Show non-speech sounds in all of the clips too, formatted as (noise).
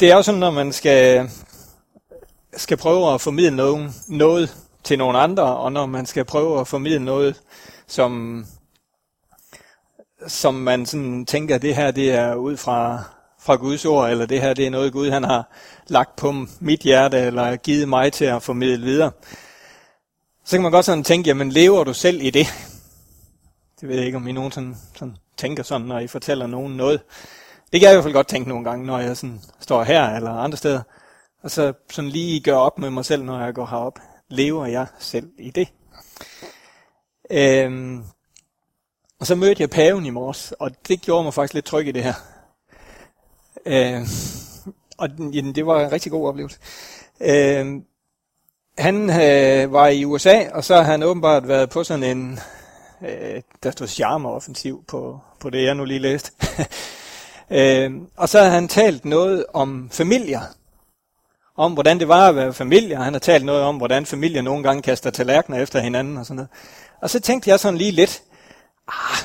det er jo sådan, når man skal, skal prøve at formidle nogen, noget til nogle andre, og når man skal prøve at formidle noget, som, som man sådan tænker, det her det er ud fra, fra Guds ord, eller det her det er noget Gud han har lagt på mit hjerte, eller givet mig til at formidle videre. Så kan man godt sådan tænke, jamen lever du selv i det? Det ved jeg ikke, om I nogen sådan, sådan tænker sådan, når I fortæller nogen noget. Det kan jeg i hvert fald godt tænke nogle gange, når jeg sådan står her eller andre steder. Og så sådan lige gør op med mig selv, når jeg går herop. Lever jeg selv i det? Øhm, og så mødte jeg paven i morges, og det gjorde mig faktisk lidt tryg i det her. Øhm, og den, det var en rigtig god oplevelse. Øhm, han øh, var i USA, og så har han åbenbart været på sådan en, øh, der stod charmeoffensiv på, på det, jeg nu lige læste. (laughs) øh, og så havde han talt noget om familier. Om hvordan det var at være familie. Han har talt noget om, hvordan familier nogle gange kaster tallerkener efter hinanden og sådan noget. Og så tænkte jeg sådan lige lidt, ah,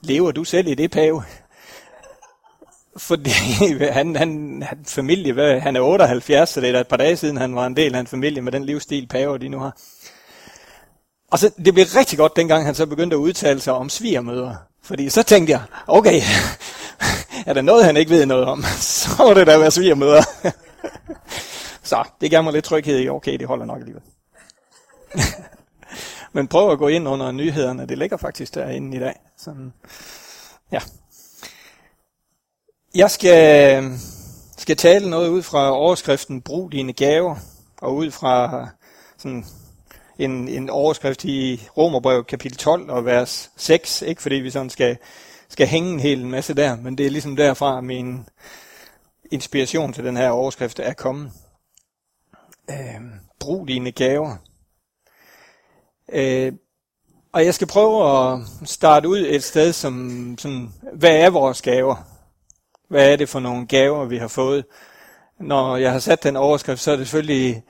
lever du selv i det, pave? (laughs) Fordi (laughs) han, han, han familie, hvad, han er 78, så det er et par dage siden, han var en del af en familie med den livsstil, pave de nu har. Og så, det blev rigtig godt, dengang han så begyndte at udtale sig om svigermøder. Fordi så tænkte jeg, okay, er der noget, han ikke ved noget om, (laughs) så må det da være svigermøder. (laughs) så det gav mig lidt tryghed i, okay, det holder nok alligevel. (laughs) Men prøv at gå ind under nyhederne, det ligger faktisk derinde i dag. Sådan, ja. Jeg skal, skal tale noget ud fra overskriften Brug dine gaver, og ud fra sådan en, en overskrift i Romerbrevet kapitel 12 og vers 6, ikke fordi vi sådan skal, skal hænge en hel masse der, men det er ligesom derfra min inspiration til den her overskrift er kommet. Øh, brug dine gaver. Øh, og jeg skal prøve at starte ud et sted som, sådan, hvad er vores gaver? Hvad er det for nogle gaver, vi har fået? Når jeg har sat den overskrift, så er det selvfølgelig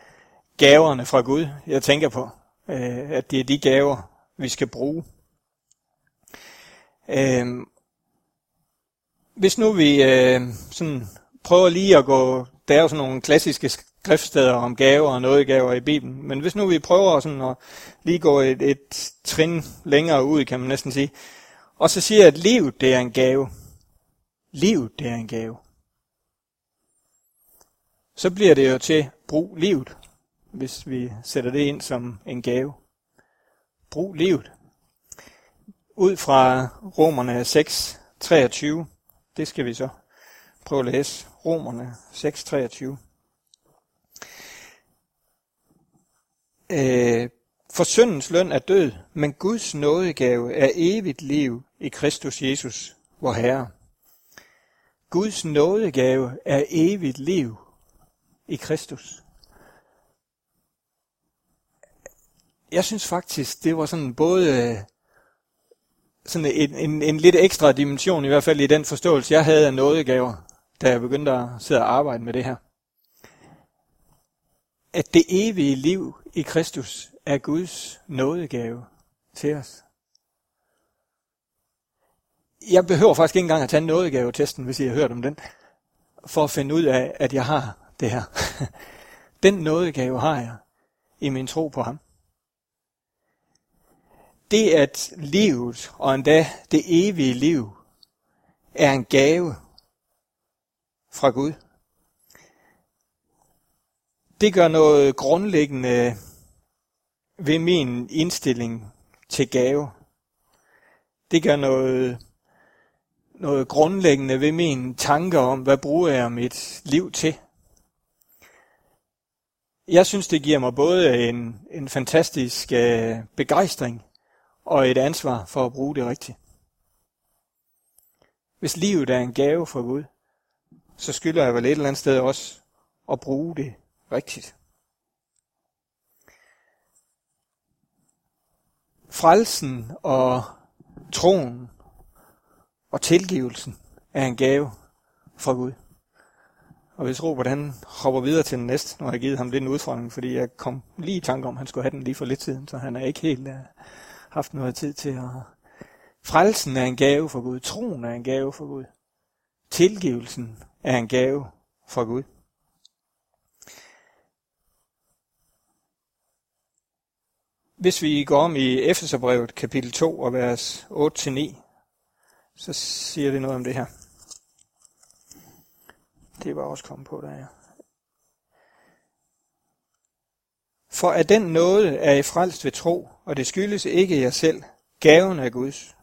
gaverne fra Gud, jeg tænker på øh, at det er de gaver, vi skal bruge. Øhm, hvis nu vi øh, sådan prøver lige at gå, der er jo sådan nogle klassiske skriftsteder om gaver og nådegaver i Bibelen, men hvis nu vi prøver sådan at lige gå et, et trin længere ud, kan man næsten sige, og så siger at livet det er en gave. Livet det er en gave. Så bliver det jo til brug livet hvis vi sætter det ind som en gave. Brug livet. Ud fra Romerne 6, 23, det skal vi så prøve at læse. Romerne 6.23. Øh, for syndens løn er død, men Guds nådegave er evigt liv i Kristus Jesus, vor Herre. Guds nådegave er evigt liv i Kristus. jeg synes faktisk, det var sådan både øh, sådan en, en, en lidt ekstra dimension, i hvert fald i den forståelse, jeg havde af nådegaver, da jeg begyndte at sidde og arbejde med det her. At det evige liv i Kristus er Guds nådegave til os. Jeg behøver faktisk ikke engang at tage nådegave-testen, hvis I har hørt om den, for at finde ud af, at jeg har det her. (laughs) Den nådegave har jeg i min tro på ham det at livet, og endda det evige liv, er en gave fra Gud. Det gør noget grundlæggende ved min indstilling til gave. Det gør noget, noget grundlæggende ved mine tanker om, hvad bruger jeg mit liv til. Jeg synes, det giver mig både en, en fantastisk øh, begejstring, og et ansvar for at bruge det rigtigt. Hvis livet er en gave fra Gud, så skylder jeg vel et eller andet sted også at bruge det rigtigt. Frelsen og troen og tilgivelsen er en gave fra Gud. Og hvis Robert han hopper videre til den næste, nu har jeg givet ham lidt en udfordring, fordi jeg kom lige i tanke om, at han skulle have den lige for lidt siden, så han er ikke helt uh, haft noget tid til at... Frelsen er en gave for Gud. Troen er en gave for Gud. Tilgivelsen er en gave fra Gud. Hvis vi går om i Efeserbrevet kapitel 2 og vers 8-9, så siger det noget om det her. Det var også kommet på der, ja. For af den nåde er i frelst ved tro, og det skyldes ikke jer selv, gaven af Guds.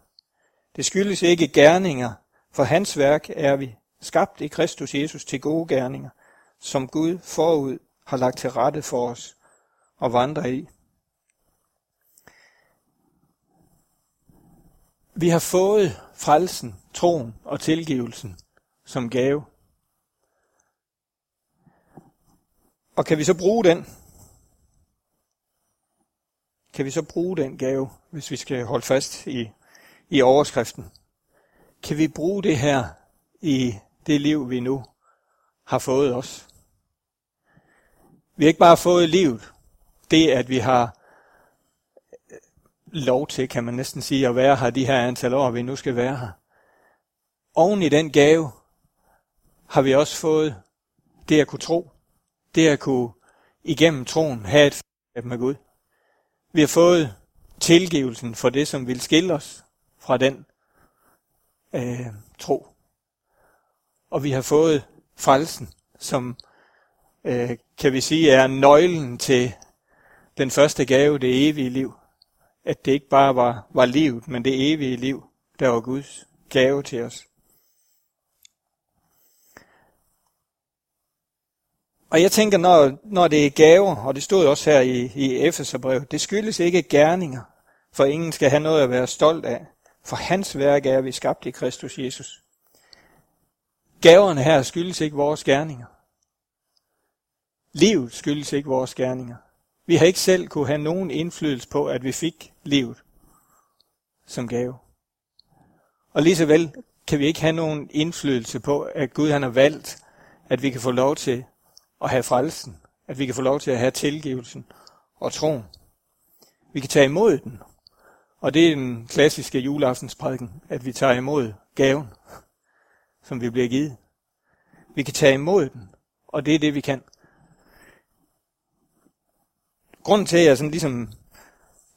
Det skyldes ikke gerninger, for hans værk er vi, skabt i Kristus Jesus til gode gerninger, som Gud forud har lagt til rette for os og vandre i. Vi har fået frelsen, troen og tilgivelsen som gave. Og kan vi så bruge den? Kan vi så bruge den gave, hvis vi skal holde fast i, i overskriften? Kan vi bruge det her i det liv, vi nu har fået os? Vi har ikke bare fået livet. Det, at vi har øh, lov til, kan man næsten sige, at være her de her antal år, vi nu skal være her. Oven i den gave har vi også fået det at kunne tro. Det at kunne igennem troen have et fællesskab med Gud. Vi har fået tilgivelsen for det, som vil skille os fra den øh, tro. Og vi har fået frelsen, som øh, kan vi sige er nøglen til den første gave, det evige liv at det ikke bare var, var livet, men det evige liv, der var Guds gave til os. Og jeg tænker, når, når det er gaver, og det stod også her i, i Efeserbrevet, det skyldes ikke gerninger, for ingen skal have noget at være stolt af. For hans værk er vi skabt i Kristus Jesus. Gaverne her skyldes ikke vores gerninger. Livet skyldes ikke vores gerninger. Vi har ikke selv kunne have nogen indflydelse på, at vi fik livet som gave. Og lige så vel kan vi ikke have nogen indflydelse på, at Gud han har valgt, at vi kan få lov til at have frelsen, at vi kan få lov til at have tilgivelsen og troen. Vi kan tage imod den. Og det er den klassiske juleaftensprædiken, at vi tager imod gaven, som vi bliver givet. Vi kan tage imod den, og det er det, vi kan grunden til, at jeg sådan ligesom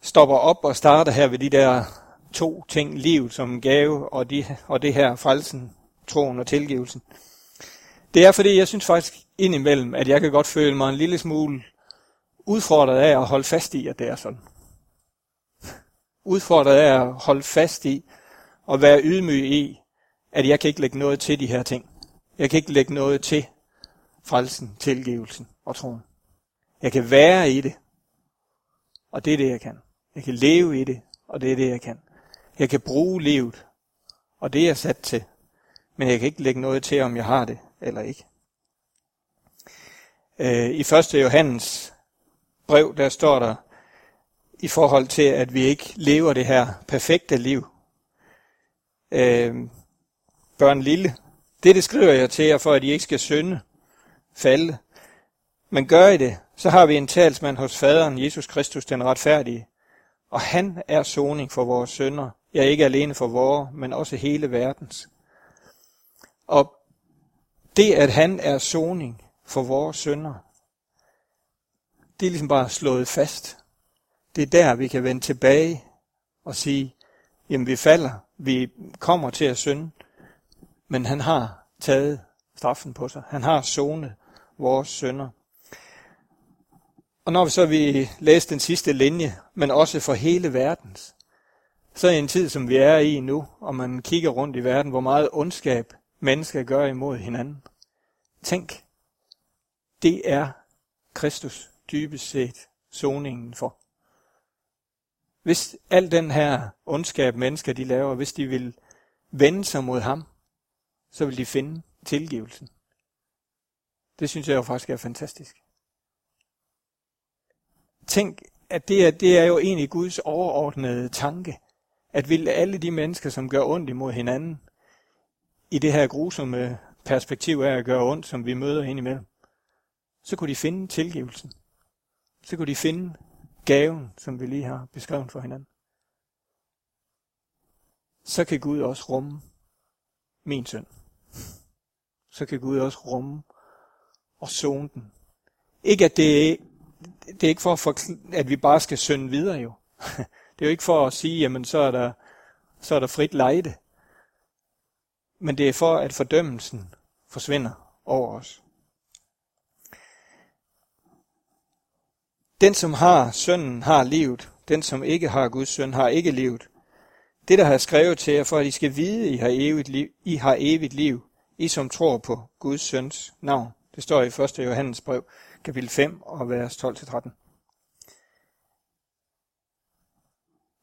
stopper op og starter her ved de der to ting, liv som gave og, de, og det her frelsen, troen og tilgivelsen, det er fordi, jeg synes faktisk indimellem, at jeg kan godt føle mig en lille smule udfordret af at holde fast i, at det er sådan. Udfordret af at holde fast i og være ydmyg i, at jeg kan ikke lægge noget til de her ting. Jeg kan ikke lægge noget til frelsen, tilgivelsen og troen. Jeg kan være i det, og det er det, jeg kan. Jeg kan leve i det, og det er det, jeg kan. Jeg kan bruge livet, og det er jeg sat til. Men jeg kan ikke lægge noget til, om jeg har det eller ikke. Øh, I 1. Johannes brev, der står der, i forhold til, at vi ikke lever det her perfekte liv. Øh, børn lille, det, det skriver jeg til jer, for at I ikke skal synde, falde. Men gør I det, så har vi en talsmand hos faderen, Jesus Kristus, den retfærdige. Og han er soning for vores sønder. Ja, ikke alene for vores, men også hele verdens. Og det, at han er soning for vores sønder, det er ligesom bare slået fast. Det er der, vi kan vende tilbage og sige, jamen vi falder, vi kommer til at synde, men han har taget straffen på sig. Han har sonet vores sønder. Og når vi så vi læser den sidste linje, men også for hele verdens, så i en tid, som vi er i nu, og man kigger rundt i verden, hvor meget ondskab mennesker gør imod hinanden. Tænk, det er Kristus dybest set soningen for. Hvis al den her ondskab, mennesker de laver, hvis de vil vende sig mod ham, så vil de finde tilgivelsen. Det synes jeg jo faktisk er fantastisk. Tænk, at det er, det er jo egentlig Guds overordnede tanke, at vil alle de mennesker, som gør ondt imod hinanden, i det her grusomme perspektiv af at gøre ondt, som vi møder indimellem, så kunne de finde tilgivelsen. Så kunne de finde gaven, som vi lige har beskrevet for hinanden. Så kan Gud også rumme min søn. Så kan Gud også rumme og zone den. Ikke at det, det er ikke for, for, at vi bare skal synde videre jo. (laughs) Det er jo ikke for at sige, jamen så er der, så er der frit lejde. Men det er for, at fordømmelsen forsvinder over os. Den, som har sønnen, har livet. Den, som ikke har Guds søn, har ikke livet. Det, der har skrevet til jer, for at I skal vide, at I har evigt liv, I har evigt liv, I som tror på Guds søns navn. Det står i 1. Johannes brev, kapitel 5 og vers 12-13.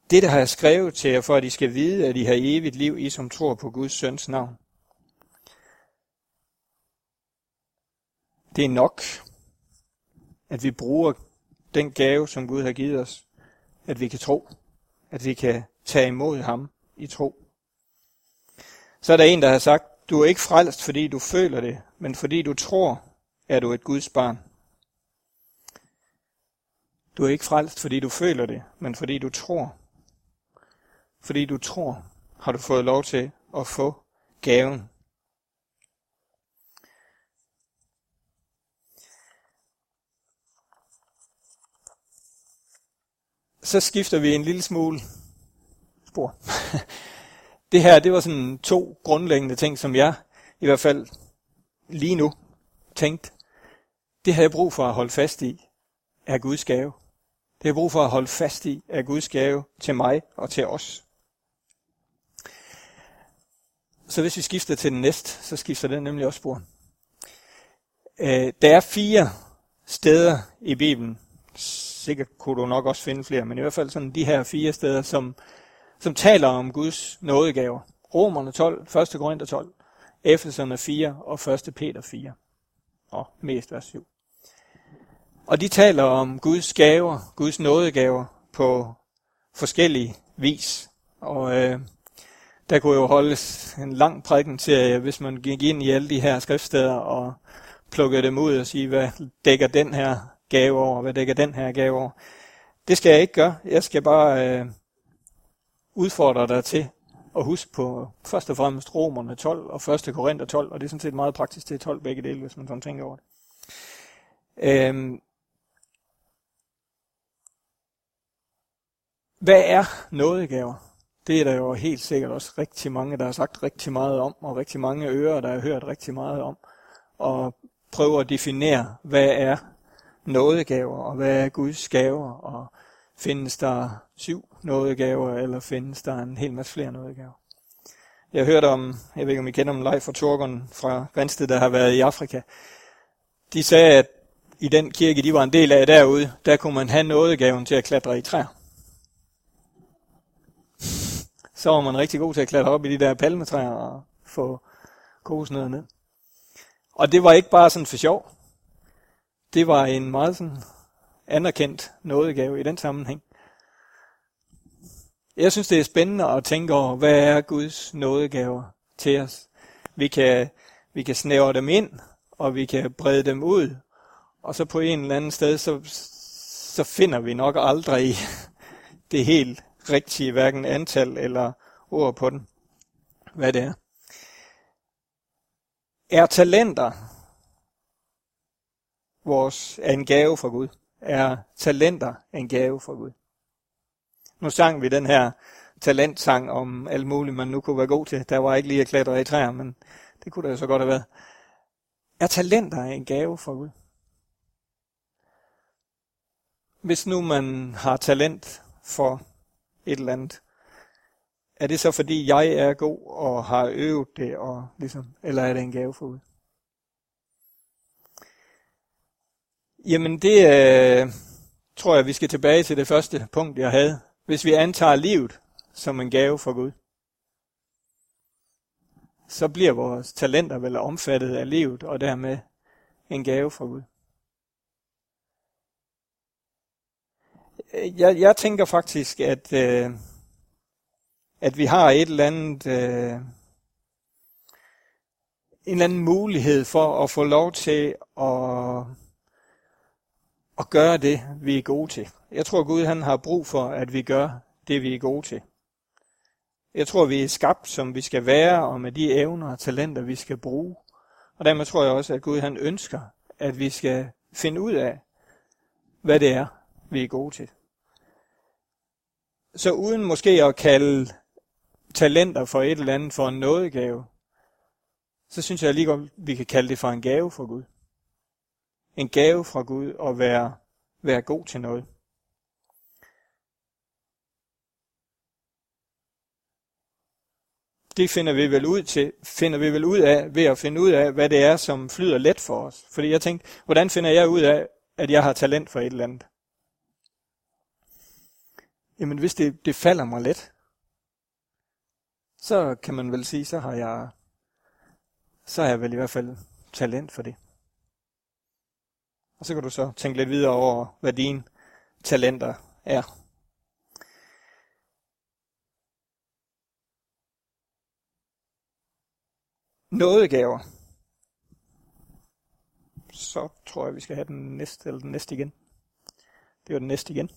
Det, har jeg skrevet til jer, for at I skal vide, at I har evigt liv, I som tror på Guds søns navn. Det er nok, at vi bruger den gave, som Gud har givet os, at vi kan tro, at vi kan tage imod ham i tro. Så er der en, der har sagt, du er ikke frelst, fordi du føler det, men fordi du tror, er du et Guds barn. Du er ikke frelst, fordi du føler det, men fordi du tror. Fordi du tror, har du fået lov til at få gaven. Så skifter vi en lille smule spor. (laughs) Det her, det var sådan to grundlæggende ting, som jeg i hvert fald lige nu tænkte, det har jeg brug for at holde fast i, er Guds gave. Det har jeg brug for at holde fast i, er Guds gave til mig og til os. Så hvis vi skifter til den næste, så skifter den nemlig også spor. Øh, der er fire steder i Bibelen, sikkert kunne du nok også finde flere, men i hvert fald sådan de her fire steder, som, som taler om Guds nådegaver. Romerne 12, 1. Korinther 12, Efeserne 4 og 1. Peter 4. Og mest vers 7. Og de taler om Guds gaver, Guds nådegaver på forskellige vis. Og øh, der kunne jo holdes en lang prædiken til, hvis man gik ind i alle de her skriftsteder og plukkede dem ud og sige, hvad dækker den her gave over, hvad dækker den her gave over. Det skal jeg ikke gøre. Jeg skal bare øh, udfordre dig til at huske på først og fremmest Romerne 12 og 1. Korinther 12, og det er sådan set meget praktisk til 12 begge dele, hvis man sådan tænker over det. Øhm, hvad er nådegaver? Det er der jo helt sikkert også rigtig mange, der har sagt rigtig meget om, og rigtig mange ører, der har hørt rigtig meget om, og prøve at definere, hvad er nådegaver, og hvad er Guds gaver, og findes der syv nådegaver, eller findes der en hel masse flere nådegaver. Jeg hørte om, jeg ved ikke om I kender om Leif og Torgon fra Grænsted, der har været i Afrika. De sagde, at i den kirke, de var en del af derude, der kunne man have nådegaven til at klatre i træer så var man rigtig god til at klatre op i de der palmetræer og få kokosnødder ned. Og det var ikke bare sådan for sjov. Det var en meget sådan anerkendt nådegave i den sammenhæng. Jeg synes, det er spændende at tænke over, hvad er Guds nådegaver til os. Vi kan, vi kan snævre dem ind, og vi kan brede dem ud, og så på en eller anden sted, så, så finder vi nok aldrig (laughs) det helt rigtige hverken antal eller ord på den, hvad det er. Er talenter vores, er en gave fra Gud? Er talenter en gave fra Gud? Nu sang vi den her talentsang om alt muligt, man nu kunne være god til. Der var ikke lige at klatre i træer, men det kunne der jo så godt have været. Er talenter en gave fra Gud? Hvis nu man har talent for et eller andet, er det så fordi jeg er god og har øvet det, og ligesom, eller er det en gave for Gud? Jamen det øh, tror jeg, vi skal tilbage til det første punkt, jeg havde. Hvis vi antager livet som en gave for Gud, så bliver vores talenter vel omfattet af livet, og dermed en gave fra Gud. Øh, jeg, jeg tænker faktisk, at, øh, at vi har et eller andet, øh, en eller anden mulighed for at få lov til at, at gøre det, vi er gode til. Jeg tror, Gud han har brug for, at vi gør det, vi er gode til. Jeg tror, vi er skabt, som vi skal være, og med de evner og talenter, vi skal bruge. Og dermed tror jeg også, at Gud han ønsker, at vi skal finde ud af, hvad det er, vi er gode til. Så uden måske at kalde talenter for et eller andet for en nådegave, så synes jeg lige godt, vi kan kalde det for en gave fra Gud. En gave fra Gud at være, være god til noget. det finder vi vel ud til, finder vi vel ud af ved at finde ud af, hvad det er, som flyder let for os. Fordi jeg tænkte, hvordan finder jeg ud af, at jeg har talent for et eller andet? Jamen hvis det, det falder mig let, så kan man vel sige, så har jeg, så har jeg vel i hvert fald talent for det. Og så kan du så tænke lidt videre over, hvad dine talenter er. nådegaver. Så tror jeg, vi skal have den næste, eller den næste igen. Det var den næste igen.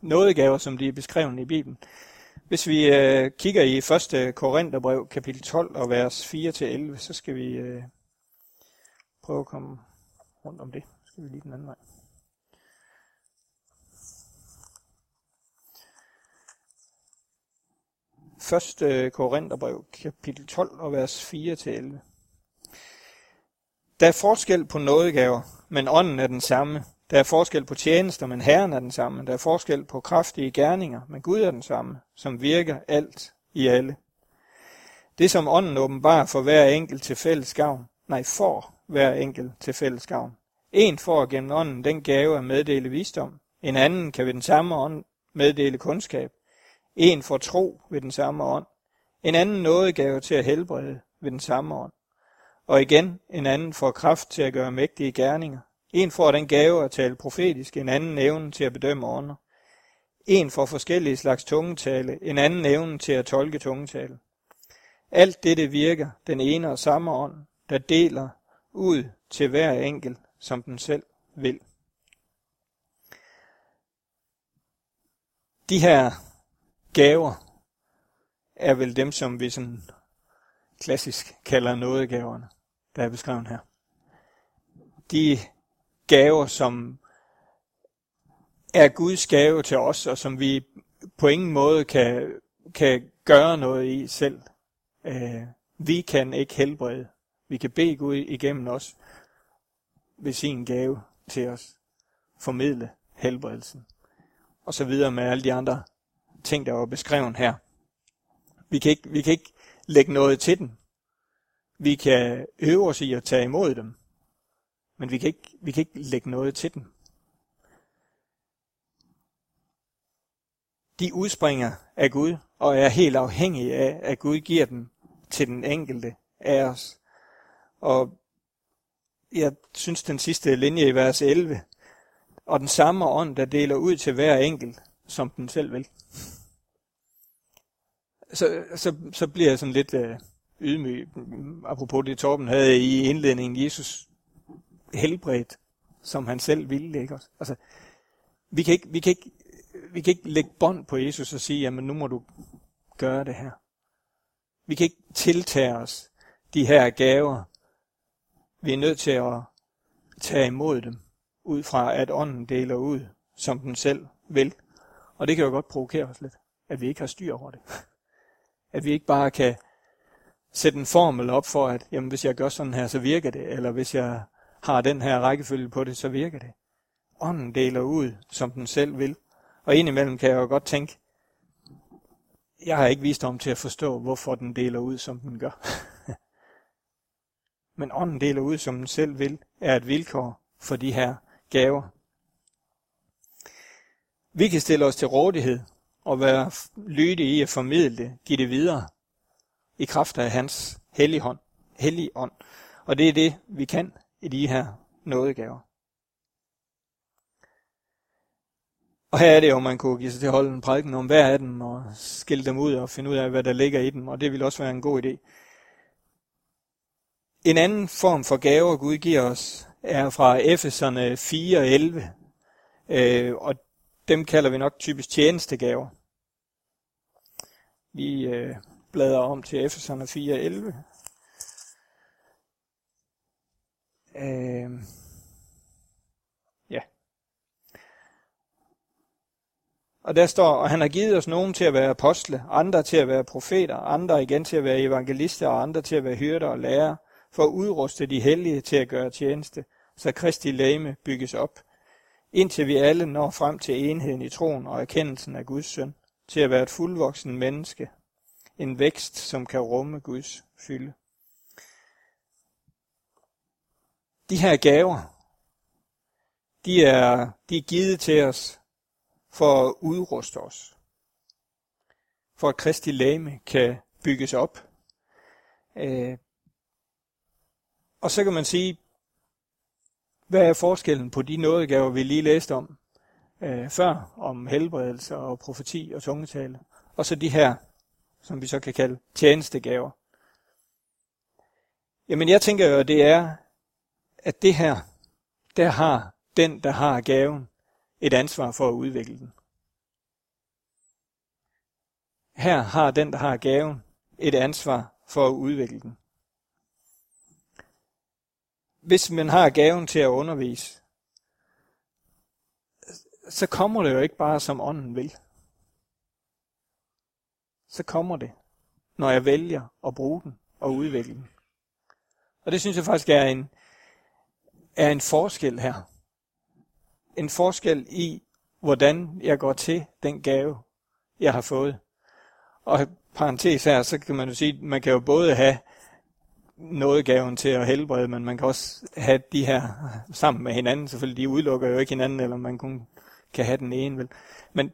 Nådegaver, som de er beskrevet i Bibelen. Hvis vi øh, kigger i 1. Korintherbrev, kapitel 12 og vers 4-11, så skal vi øh, prøve at komme rundt om det. Så skal vi lige den anden vej. 1. Korintherbrev, kapitel 12 og vers 4-11. Der er forskel på nådegaver, men ånden er den samme. Der er forskel på tjenester, men Herren er den samme. Der er forskel på kraftige gerninger, men Gud er den samme, som virker alt i alle. Det som ånden åbenbar for hver enkelt til fælles gavn, nej, for hver enkelt til fælles gavn. En får gennem ånden den gave at meddele visdom. En anden kan ved den samme ånd meddele kundskab. En får tro ved den samme ånd. En anden nådegave til at helbrede ved den samme ånd. Og igen en anden får kraft til at gøre mægtige gerninger. En får den gave at tale profetisk, en anden evnen til at bedømme ånder. En får forskellige slags tungetale, en anden evnen til at tolke tungetale. Alt dette virker den ene og samme ånd, der deler ud til hver enkelt, som den selv vil. De her gaver er vel dem, som vi sådan klassisk kalder nådegaverne, der er beskrevet her. De gaver, som er Guds gave til os, og som vi på ingen måde kan, kan gøre noget i selv. Øh, vi kan ikke helbrede. Vi kan bede Gud igennem os ved sin gave til os. Formidle helbredelsen. Og så videre med alle de andre ting, der var beskrevet her. Vi kan ikke, vi kan ikke lægge noget til dem. Vi kan øve os i at tage imod dem, men vi kan ikke, vi kan ikke lægge noget til den. De udspringer af Gud og er helt afhængige af, at Gud giver dem til den enkelte af os. Og jeg synes, den sidste linje i vers 11, og den samme ånd, der deler ud til hver enkelt, som den selv vil så, så, så bliver jeg sådan lidt øh, ydmyg, apropos det Torben havde i indledningen, Jesus helbredt, som han selv ville, ikke? Altså, vi kan ikke, vi kan ikke, vi kan ikke lægge bånd på Jesus og sige, jamen nu må du gøre det her. Vi kan ikke tiltage os de her gaver. Vi er nødt til at tage imod dem, ud fra at ånden deler ud, som den selv vil. Og det kan jo godt provokere os lidt, at vi ikke har styr over det. (laughs) At vi ikke bare kan sætte en formel op for, at jamen, hvis jeg gør sådan her, så virker det, eller hvis jeg har den her rækkefølge på det, så virker det. Ånden deler ud, som den selv vil. Og indimellem kan jeg jo godt tænke, jeg har ikke vist om til at forstå, hvorfor den deler ud, som den gør. (laughs) Men ånden deler ud, som den selv vil, er et vilkår for de her gaver. Vi kan stille os til rådighed og være lydige i at formidle det, give det videre i kraft af hans hellige hånd, Hellig ånd. Og det er det, vi kan i de her nådegaver. Og her er det jo, man kunne give sig til at holde en prædiken om hver af dem, og skille dem ud og finde ud af, hvad der ligger i dem, og det vil også være en god idé. En anden form for gaver, Gud giver os, er fra Efeserne 4 og 11, øh, og dem kalder vi nok typisk tjenestegaver. Vi øh, bladrer om til Efeserne 4.11. Øh, ja. Og der står, og han har givet os nogen til at være apostle, andre til at være profeter, andre igen til at være evangelister, og andre til at være hyrder og lærere, for at udruste de hellige til at gøre tjeneste, så Kristi læme bygges op, indtil vi alle når frem til enheden i troen og erkendelsen af Guds søn, til at være et fuldvoksen menneske, en vækst, som kan rumme Guds fylde. De her gaver, de er, de er givet til os for at udruste os. For at Kristi lame kan bygges op. Øh, og så kan man sige, hvad er forskellen på de nådegaver, vi lige læste om øh, før, om helbredelse og profeti og tungetale, og så de her, som vi så kan kalde tjenestegaver. Jamen jeg tænker jo, det er, at det her, der har den, der har gaven, et ansvar for at udvikle den. Her har den, der har gaven, et ansvar for at udvikle den. Hvis man har gaven til at undervise, så kommer det jo ikke bare som ånden vil. Så kommer det, når jeg vælger at bruge den og udvikle den. Og det synes jeg faktisk er en, er en forskel her en forskel i, hvordan jeg går til den gave, jeg har fået. Og parentes her, så kan man jo sige, man kan jo både have noget gaven til at helbrede, men man kan også have de her sammen med hinanden. Selvfølgelig, de udelukker jo ikke hinanden, eller man kun kan have den ene. Vel. Men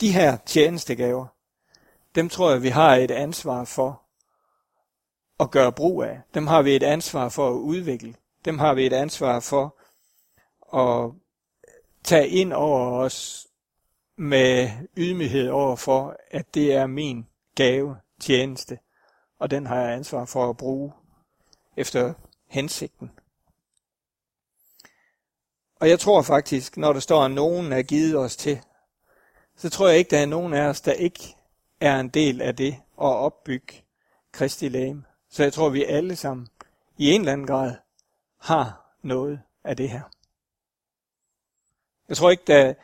de her tjenestegaver, dem tror jeg, vi har et ansvar for at gøre brug af. Dem har vi et ansvar for at udvikle. Dem har vi et ansvar for at tage ind over os med ydmyghed over for, at det er min gave, tjeneste, og den har jeg ansvar for at bruge efter hensigten. Og jeg tror faktisk, når der står, at nogen er givet os til, så tror jeg ikke, der er nogen af os, der ikke er en del af det at opbygge Kristi læge. Så jeg tror, vi alle sammen i en eller anden grad har noget af det her. Jeg tror ikke, der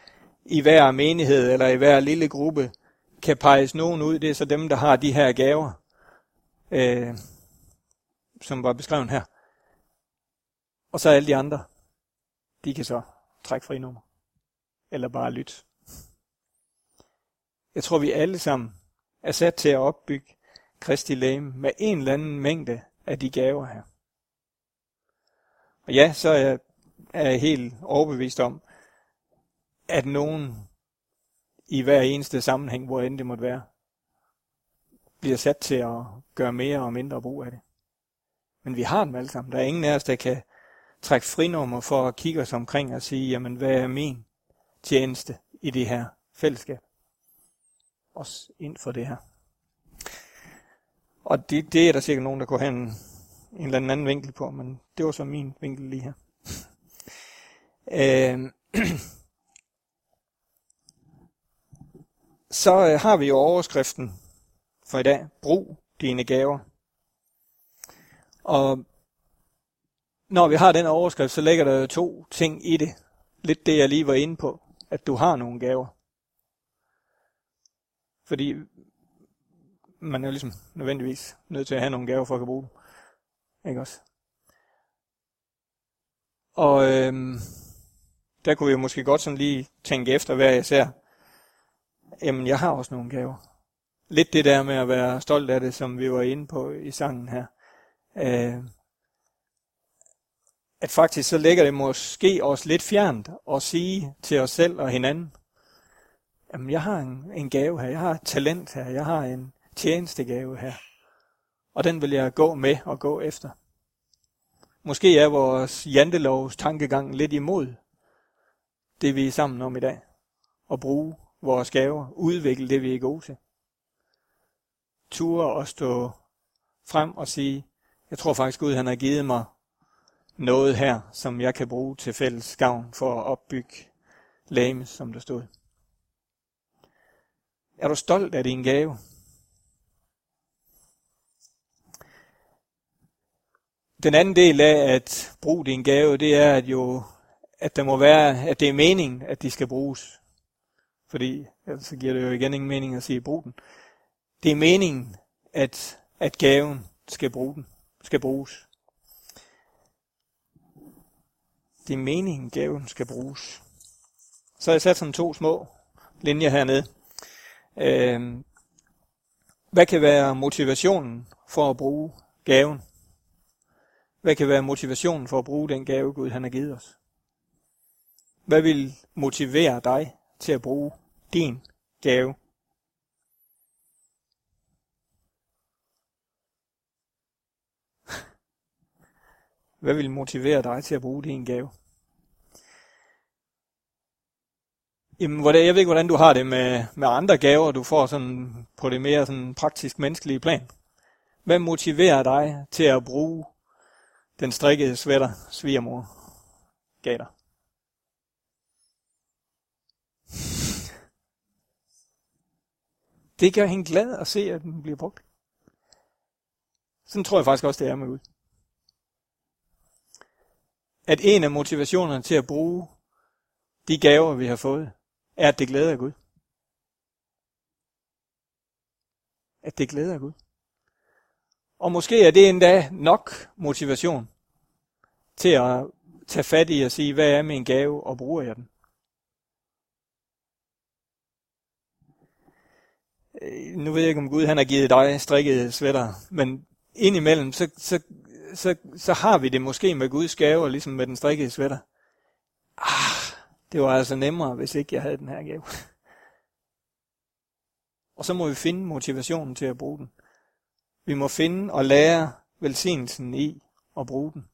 i hver menighed eller i hver lille gruppe kan peges nogen ud. Det er så dem, der har de her gaver, øh, som var beskrevet her. Og så alle de andre, de kan så trække fri nummer. Eller bare lytte. Jeg tror, vi alle sammen er sat til at opbygge Kristi læme med en eller anden mængde af de gaver her. Og ja, så er jeg, er jeg helt overbevist om, at nogen i hver eneste sammenhæng, hvor end det måtte være, bliver sat til at gøre mere og mindre brug af det. Men vi har dem alle sammen. Der er ingen af os, der kan trække frinummer for at kigge os omkring og sige, jamen hvad er min tjeneste i det her fællesskab? Også ind for det her. Og det, det er der sikkert nogen, der går hen en, eller anden vinkel på, men det var så min vinkel lige her. øh, (clears throat) så øh, har vi jo overskriften for i dag. Brug dine gaver. Og når vi har den overskrift, så ligger der jo to ting i det. Lidt det, jeg lige var inde på. At du har nogle gaver. Fordi man er jo ligesom nødvendigvis nødt til at have nogle gaver for at kunne bruge dem. Ikke også? Og øhm, der kunne vi måske godt sådan lige tænke efter, hvad jeg ser jamen jeg har også nogle gaver. Lidt det der med at være stolt af det, som vi var inde på i sangen her. Øh, at faktisk så ligger det måske også lidt fjernt at sige til os selv og hinanden, jamen jeg har en, en gave her, jeg har et talent her, jeg har en tjenestegave her. Og den vil jeg gå med og gå efter. Måske er vores jantelovs tankegang lidt imod det, vi er sammen om i dag. At bruge vores gaver, udvikle det, vi er gode til. Ture og stå frem og sige, jeg tror faktisk Gud, han har givet mig noget her, som jeg kan bruge til fælles gavn for at opbygge lame, som der stod. Er du stolt af din gave? Den anden del af at bruge din gave, det er at jo, at der må være, at det er meningen, at de skal bruges. fordi ellers så giver det jo igen ingen mening at sige brug den. Det er meningen, at, at gaven skal, bruge den, skal bruges. Det er meningen, gaven skal bruges. Så har jeg sat sådan to små linjer hernede. Øh, hvad kan være motivationen for at bruge gaven? Hvad kan være motivationen for at bruge den gave, Gud han har givet os? Hvad vil motivere dig til at bruge din gave? (laughs) Hvad vil motivere dig til at bruge din gave? Jamen, hvordan, jeg ved ikke, hvordan du har det med, med andre gaver, du får sådan på det mere sådan praktisk menneskelige plan. Hvad motiverer dig til at bruge den strikkede sweater, svigermor gav dig? Det gør hende glad at se, at den bliver brugt. Sådan tror jeg faktisk også, det er med ud. At en af motivationerne til at bruge de gaver, vi har fået, er, at det glæder Gud. At det glæder Gud. Og måske er det endda nok motivation til at tage fat i og sige, hvad er min gave, og bruger jeg den? Øh, nu ved jeg ikke, om Gud han har givet dig strikket sweater, men indimellem, så, så, så, så har vi det måske med Guds gave, ligesom med den strikkede sweater. Ah, det var altså nemmere, hvis ikke jeg havde den her gave. (laughs) Og så må vi finde motivationen til at bruge den. Vi må finde og lære velsignelsen i at bruge den.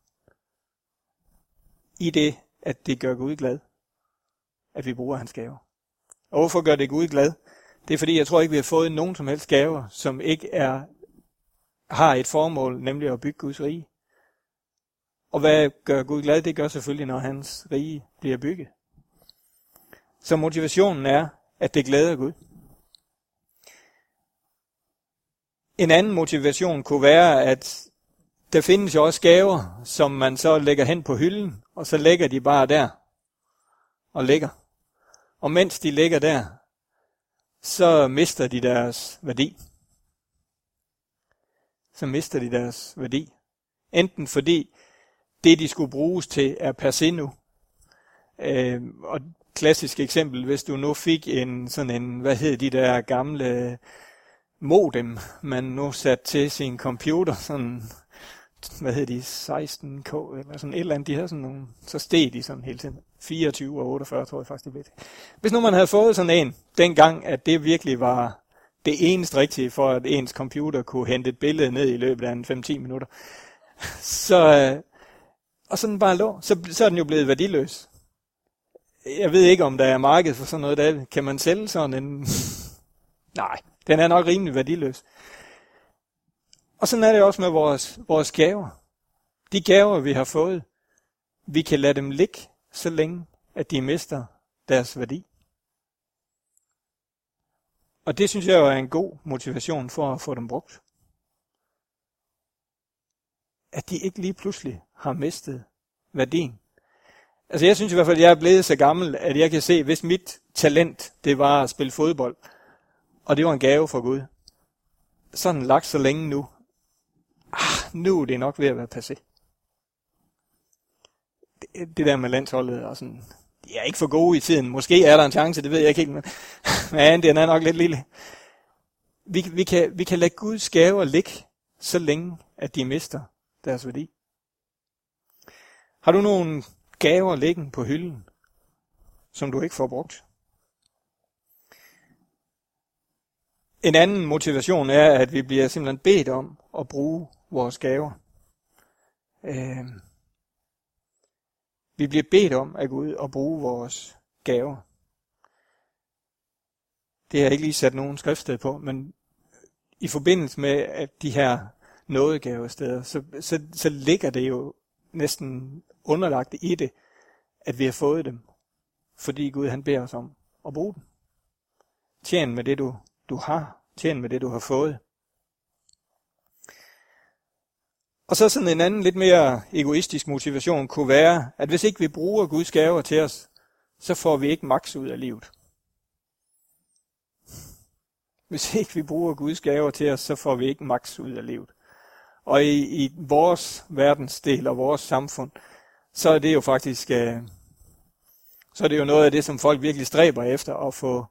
I det, at det gør Gud glad, at vi bruger hans gaver. Og hvorfor gør det Gud glad? Det er fordi, jeg tror ikke, vi har fået nogen som helst gaver, som ikke er, har et formål, nemlig at bygge Guds rige. Og hvad gør Gud glad? Det gør selvfølgelig, når hans rige bliver bygget. Så motivationen er, at det glæder Gud. En anden motivation kunne være, at der findes jo også gaver, som man så lægger hen på hylden, og så ligger de bare der og ligger. Og mens de ligger der, så mister de deres værdi. Så mister de deres værdi. Enten fordi det, de skulle bruges til, er per se nu. Øh, og klassisk eksempel, hvis du nu fik en sådan en, hvad hed de der gamle modem, man nu satte til sin computer, sådan, hvad hed de, 16K, eller sådan et eller andet, de havde sådan nogle, så steg de sådan hele tiden. 24 og 48, tror jeg faktisk, det blev Hvis nu man havde fået sådan en, dengang, at det virkelig var det eneste rigtige for, at ens computer kunne hente et billede ned i løbet af en 5-10 minutter, så, øh, og sådan bare lå, så, så er den jo blevet værdiløs. Jeg ved ikke, om der er marked for sådan noget der. Kan man sælge sådan en... (laughs) Nej, den er nok rimelig værdiløs. Og sådan er det også med vores, vores gaver. De gaver, vi har fået, vi kan lade dem ligge så længe, at de mister deres værdi. Og det synes jeg jo er en god motivation for at få dem brugt. At de ikke lige pludselig har mistet værdien. Altså jeg synes i hvert fald, at jeg er blevet så gammel, at jeg kan se, hvis mit talent, det var at spille fodbold, og det var en gave fra Gud, så er den lagt så længe nu. Ah, nu er det nok ved at være passé. Det, det der med landsholdet og sådan, de er ikke for gode i tiden. Måske er der en chance, det ved jeg ikke helt, men, (laughs) men den er nok lidt lille. Vi, vi, kan, vi kan lade Guds gaver ligge så længe, at de mister deres værdi. Har du nogle gaver liggende på hylden, som du ikke får brugt. En anden motivation er, at vi bliver simpelthen bedt om at bruge vores gaver. Øh, vi bliver bedt om at gå ud og bruge vores gaver. Det har jeg ikke lige sat nogen skriftsted på, men i forbindelse med at de her nådegavesteder, så, så, så ligger det jo næsten underlagt i det, at vi har fået dem, fordi Gud han beder os om at bruge dem. Tjen med det, du, du har. Tjen med det, du har fået. Og så sådan en anden lidt mere egoistisk motivation kunne være, at hvis ikke vi bruger Guds gaver til os, så får vi ikke maks ud af livet. Hvis ikke vi bruger Guds gaver til os, så får vi ikke maks ud af livet. Og i, i vores verdensdel og vores samfund, så er det jo faktisk øh, så er det jo noget af det, som folk virkelig stræber efter at få,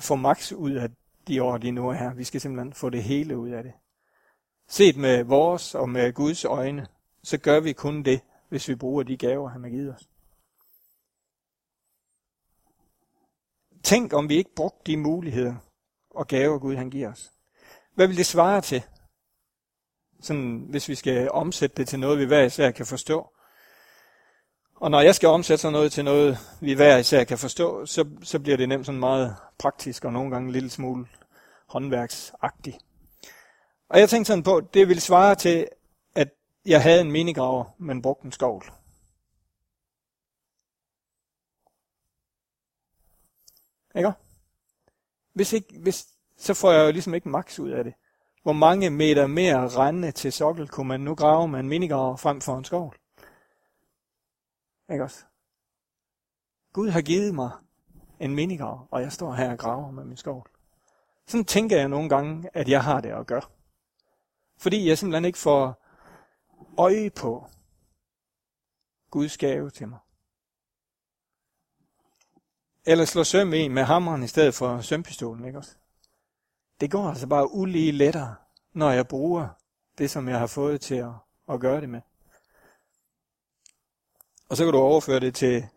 få maks ud af de år, de nu er her. Vi skal simpelthen få det hele ud af det. Set med vores og med Guds øjne, så gør vi kun det, hvis vi bruger de gaver, han har givet os. Tænk, om vi ikke brugte de muligheder og gaver, Gud han giver os. Hvad vil det svare til? Sådan, hvis vi skal omsætte det til noget, vi hver især kan forstå. Og når jeg skal omsætte sådan noget til noget, vi hver især kan forstå, så, så bliver det nemt sådan meget praktisk og nogle gange en lille smule håndværksagtigt. Og jeg tænkte sådan på, det ville svare til, at jeg havde en minigraver, men brugte en skovl. Ikke? Hvis ikke, hvis, så får jeg jo ligesom ikke maks ud af det. Hvor mange meter mere rende til sokkel kunne man nu grave med en minigraver frem for en skovl? Ikke også? Gud har givet mig en minigrav, og jeg står her og graver med min skovl. Sådan tænker jeg nogle gange, at jeg har det at gøre. Fordi jeg simpelthen ikke får øje på Guds gave til mig. Eller slå søm i med hammeren i stedet for sømpistolen, ikke også? Det går altså bare ulige lettere, når jeg bruger det, som jeg har fået til at, at gøre det med. Og så kan du overføre det til,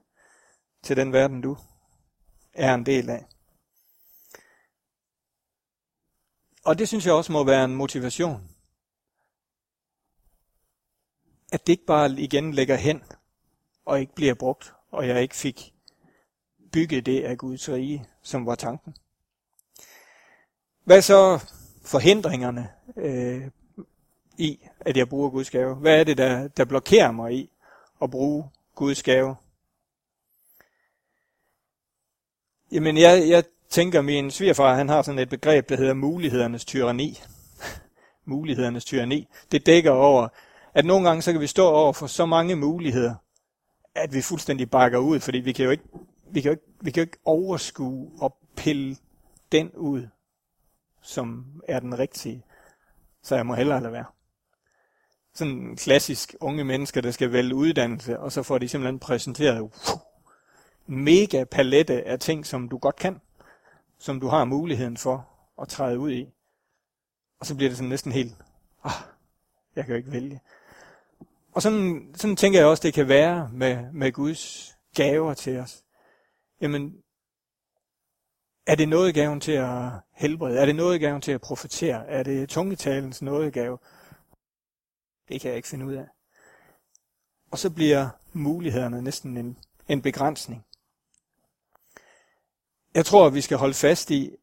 til den verden, du er en del af. Og det synes jeg også må være en motivation. At det ikke bare igen lægger hen, og ikke bliver brugt, og jeg ikke fik bygget det af Guds rige, som var tanken. Hvad så forhindringerne øh, i, at jeg bruger Guds gave? Hvad er det, der, der blokerer mig i at bruge Guds gave? Jamen, jeg, jeg tænker, min svigerfar, han har sådan et begreb, der hedder mulighedernes tyranni. (laughs) mulighedernes tyranni. Det dækker over, at nogle gange så kan vi stå over for så mange muligheder, at vi fuldstændig bakker ud, fordi vi kan jo ikke, vi kan jo ikke, vi kan jo ikke overskue og pille den ud, som er den rigtige. Så jeg må hellere lade være sådan klassisk unge mennesker, der skal vælge uddannelse, og så får de simpelthen præsenteret uh, mega palette af ting, som du godt kan, som du har muligheden for at træde ud i. Og så bliver det sådan næsten helt, ah, jeg kan jo ikke vælge. Og sådan, sådan tænker jeg også, det kan være med, med Guds gaver til os. Jamen, er det noget gaven til at helbrede? Er det noget gaven til at profetere? Er det tungetalens nådegave? Det kan jeg ikke finde ud af. Og så bliver mulighederne næsten en, en begrænsning. Jeg tror, at vi skal holde fast i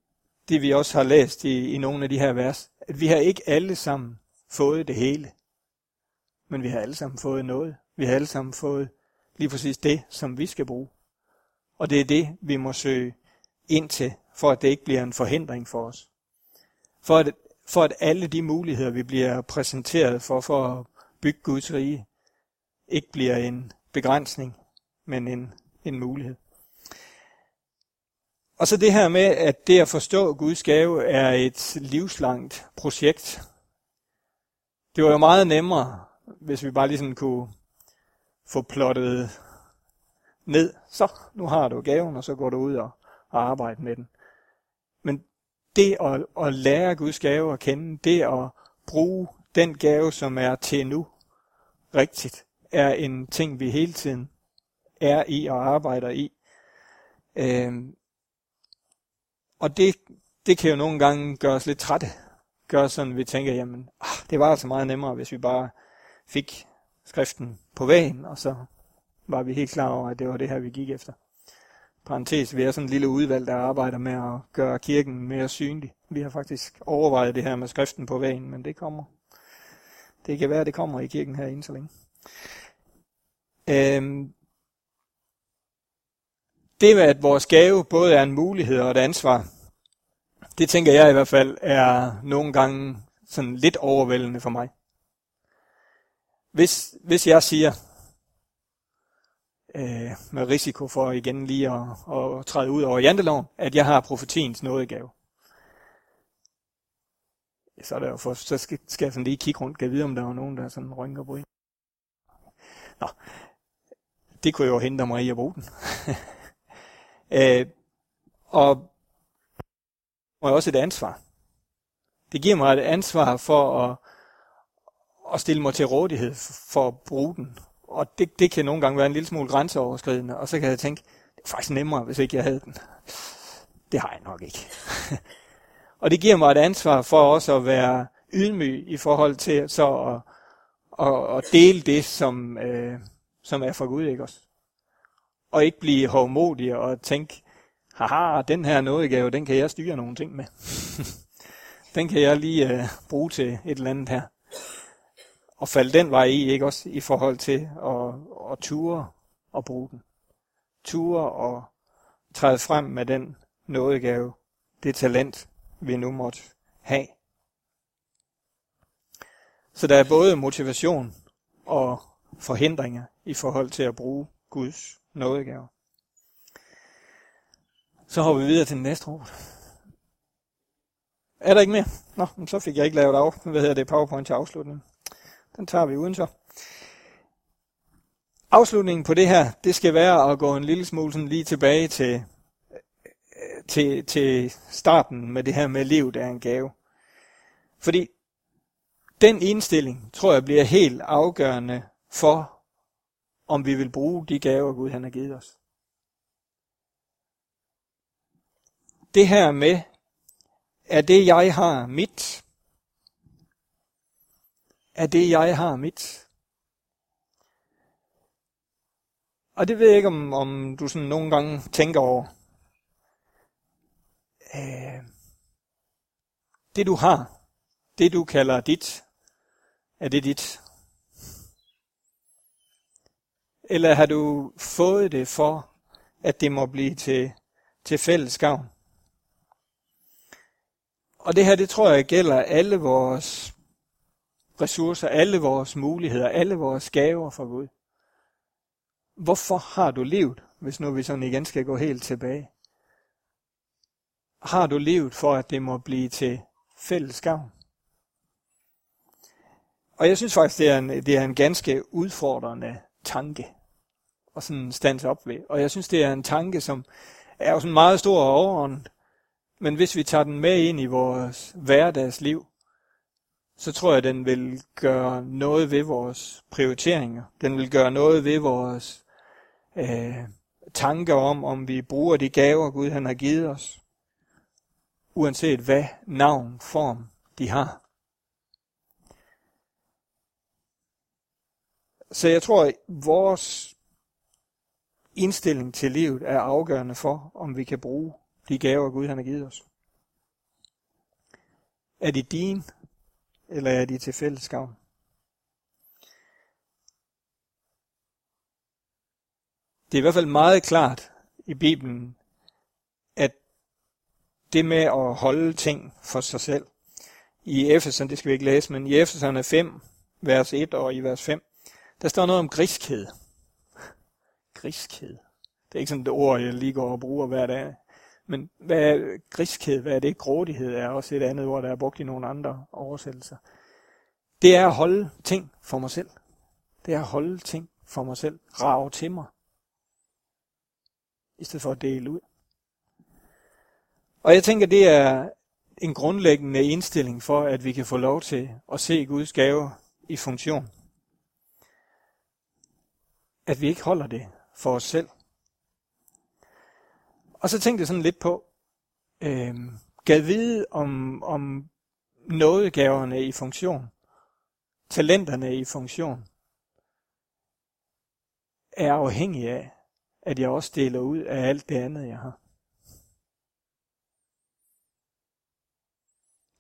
det, vi også har læst i, i nogle af de her vers, at vi har ikke alle sammen fået det hele. Men vi har alle sammen fået noget. Vi har alle sammen fået lige præcis det, som vi skal bruge. Og det er det, vi må søge ind til, for at det ikke bliver en forhindring for os. For at for at alle de muligheder, vi bliver præsenteret for, for at bygge Guds rige, ikke bliver en begrænsning, men en, en mulighed. Og så det her med, at det at forstå Guds gave er et livslangt projekt. Det var jo meget nemmere, hvis vi bare lige sådan kunne få plottet ned. Så, nu har du gaven, og så går du ud og, og arbejder med den. Men det at, at lære Guds gave at kende, det at bruge den gave, som er til nu, rigtigt, er en ting, vi hele tiden er i og arbejder i. Øhm, og det, det kan jo nogle gange gøre os lidt trætte. Gør sådan, at vi tænker, jamen, ah, det var altså meget nemmere, hvis vi bare fik skriften på vægen, og så var vi helt klar over, at det var det her, vi gik efter parentes, vi er sådan en lille udvalg, der arbejder med at gøre kirken mere synlig. Vi har faktisk overvejet det her med skriften på vægen, men det kommer. Det kan være, at det kommer i kirken her inden så længe. Øhm, det med, at vores gave både er en mulighed og et ansvar, det tænker jeg i hvert fald er nogle gange sådan lidt overvældende for mig. Hvis, hvis jeg siger, øh, med risiko for igen lige at, at træde ud over janteloven, at jeg har profetiens nådegave. så, er der jo for, så skal, skal jeg sådan lige kigge rundt, kan vide, om der var nogen, der sådan rynker på Nå, det kunne jo hente mig i at bruge den. (laughs) øh, og og også et ansvar. Det giver mig et ansvar for at, at stille mig til rådighed for at bruge den. Og det, det kan nogle gange være en lille smule grænseoverskridende, og så kan jeg tænke, det er faktisk nemmere, hvis ikke jeg havde den. Det har jeg nok ikke. (laughs) og det giver mig et ansvar for også at være ydmyg i forhold til så at, at, at dele det, som, øh, som er fra Gud, ikke også? Og ikke blive hovmodig og tænke, haha, den her nådegave, den kan jeg styre nogle ting med. (laughs) den kan jeg lige øh, bruge til et eller andet her. Og falde den vej i, ikke også, i forhold til at, at ture og bruge den. Ture og træde frem med den nådegave, det talent, vi nu måtte have. Så der er både motivation og forhindringer i forhold til at bruge Guds nådegave. Så hopper vi videre til den næste robot. Er der ikke mere? Nå, så fik jeg ikke lavet af, hvad hedder det, PowerPoint til afslutning. Den tager vi uden så. Afslutningen på det her, det skal være at gå en lille smule sådan lige tilbage til, til, til starten med det her med livet er en gave. Fordi den indstilling, tror jeg, bliver helt afgørende for, om vi vil bruge de gaver, Gud han har givet os. Det her med, er det jeg har mit? Er det jeg har mit? Og det ved jeg ikke, om, om du sådan nogle gange tænker over. Øh, det du har, det du kalder dit, er det dit? Eller har du fået det for, at det må blive til, til fælles gavn? Og det her, det tror jeg gælder alle vores ressourcer, alle vores muligheder, alle vores gaver fra Gud. Hvorfor har du levet, hvis nu vi sådan igen skal gå helt tilbage? Har du levet for, at det må blive til fælles gavn? Og jeg synes faktisk, det er en, det er en ganske udfordrende tanke og sådan stands op ved. Og jeg synes, det er en tanke, som er jo sådan meget stor og overordnet, men hvis vi tager den med ind i vores hverdagsliv, så tror jeg, den vil gøre noget ved vores prioriteringer. Den vil gøre noget ved vores øh, tanker om, om vi bruger de gaver, Gud han har givet os. Uanset hvad navn, form de har. Så jeg tror, at vores indstilling til livet er afgørende for, om vi kan bruge de gaver, Gud han har givet os? Er det din eller er de til fælles gavn? Det er i hvert fald meget klart i Bibelen, at det med at holde ting for sig selv, i Efeserne, det skal vi ikke læse, men i Efeserne 5, vers 1 og i vers 5, der står noget om griskhed. Griskhed. Det er ikke sådan et ord, jeg lige går og bruger hver dag. Men hvad er griskhed, hvad er det? Grådighed er også et andet ord, der er brugt i nogle andre oversættelser. Det er at holde ting for mig selv. Det er at holde ting for mig selv. Rave til mig. I stedet for at dele ud. Og jeg tænker, det er en grundlæggende indstilling for, at vi kan få lov til at se Guds gaver i funktion. At vi ikke holder det for os selv, og så tænkte jeg sådan lidt på, øh, gad vide om, om nådegaverne i funktion, talenterne i funktion, er afhængig af, at jeg også deler ud af alt det andet, jeg har.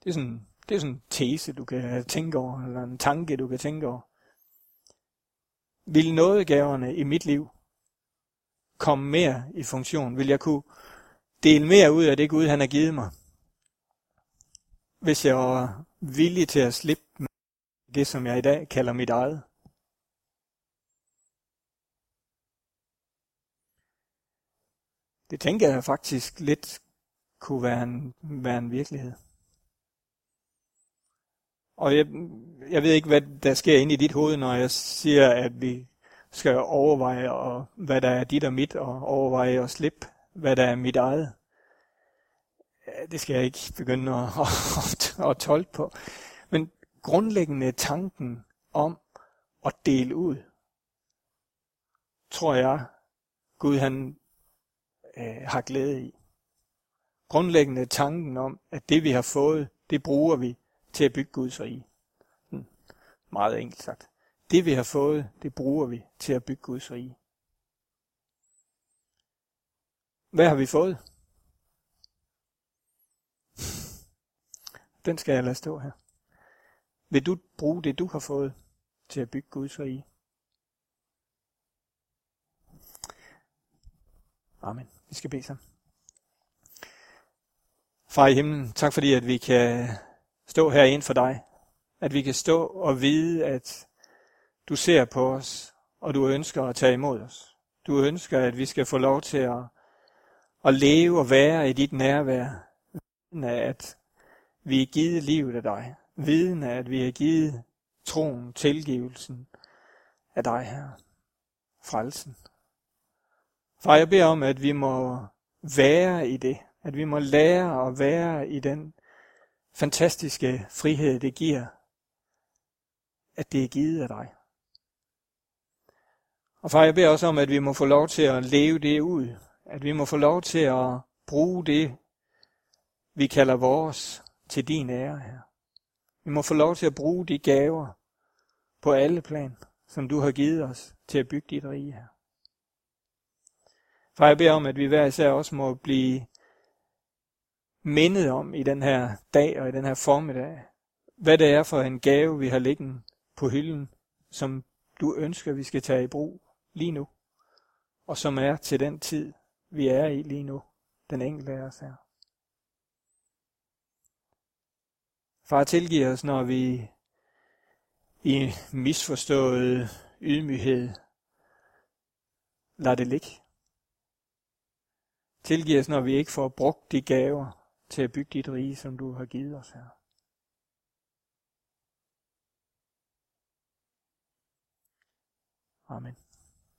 Det er sådan, det er sådan en tese, du kan tænke over, eller en tanke, du kan tænke over. Vil nådegaverne i mit liv komme mere i funktion? Vil jeg kunne dele mere ud af det Gud, han har givet mig? Hvis jeg var villig til at slippe med det, som jeg i dag kalder mit eget? Det tænker jeg faktisk lidt kunne være en, være en virkelighed. Og jeg, jeg ved ikke, hvad der sker inde i dit hoved, når jeg siger, at vi skal overveje, og hvad der er dit og mit, og overveje at slippe, hvad der er mit eget. Det skal jeg ikke begynde at, (laughs) at, at tolke på. Men grundlæggende tanken om at dele ud, tror jeg, Gud han øh, har glæde i. Grundlæggende tanken om, at det vi har fået, det bruger vi til at bygge Guds rige. Hmm. Meget enkelt sagt. Det vi har fået, det bruger vi til at bygge Guds rige. Hvad har vi fået? Den skal jeg lade stå her. Vil du bruge det, du har fået, til at bygge Guds rige? Amen. Vi skal bede sammen. Far i himlen, tak fordi, at vi kan stå her ind for dig. At vi kan stå og vide, at du ser på os, og du ønsker at tage imod os. Du ønsker, at vi skal få lov til at, at leve og være i dit nærvær. Viden af, at vi er givet livet af dig. Viden af, at vi er givet troen, tilgivelsen af dig her. Frelsen. Far, jeg beder om, at vi må være i det. At vi må lære at være i den fantastiske frihed, det giver, at det er givet af dig. Og far, jeg beder også om, at vi må få lov til at leve det ud. At vi må få lov til at bruge det, vi kalder vores, til din ære her. Vi må få lov til at bruge de gaver på alle plan, som du har givet os til at bygge dit rige her. Far, jeg beder om, at vi hver især også må blive mindet om i den her dag og i den her formiddag, hvad det er for en gave, vi har liggende på hylden, som du ønsker, vi skal tage i brug lige nu, og som er til den tid, vi er i lige nu, den enkelte af os her. Far, tilgiver os, når vi i misforstået ydmyghed lader det ligge. Tilgiv os, når vi ikke får brugt de gaver til at bygge dit rige, som du har givet os her. Amen.